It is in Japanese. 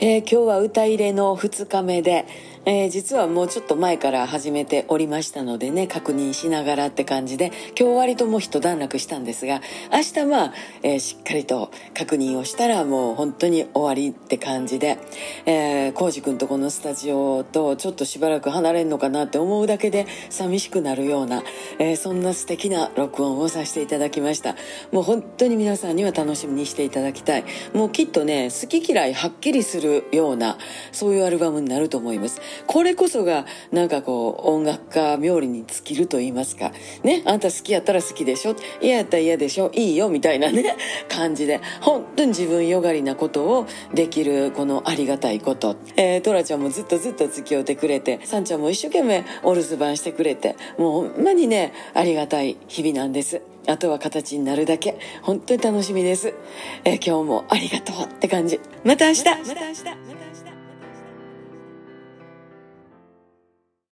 えー、今日は歌入れの2日目で、えー、実はもうちょっと前から始めておりましたのでね確認しながらって感じで今日割ともう一段落したんですが明日まあ、えー、しっかりと確認をしたらもう本当に終わりって感じで浩司、君とこのスタジオとちょっとしばらく離れんのかなって思うだけで寂しくなるような、えー、そんな素敵な録音をさせていただきました。もう本当に皆さんには楽しみにしていただきたい。もうきっとね好き嫌いはっきりするようなそういうアルバムになると思います。これこそがなんかこう音楽家冥利に尽きると言いますか。ねあんた好きやったら好きでしょ。嫌やったら嫌でしょ。いいよ。みたいなね感じで本当に自分よがりなことをできるこのありがたいこと、えー、トラちゃんもずっとずっと付き合ってくれてサンちゃんも一生懸命お留守番してくれてもうほんまにねありがたい日々なんです。あとは形になるだけ。本当に楽しみです、えー、今日もありがとうって感じ。また明日。また明日。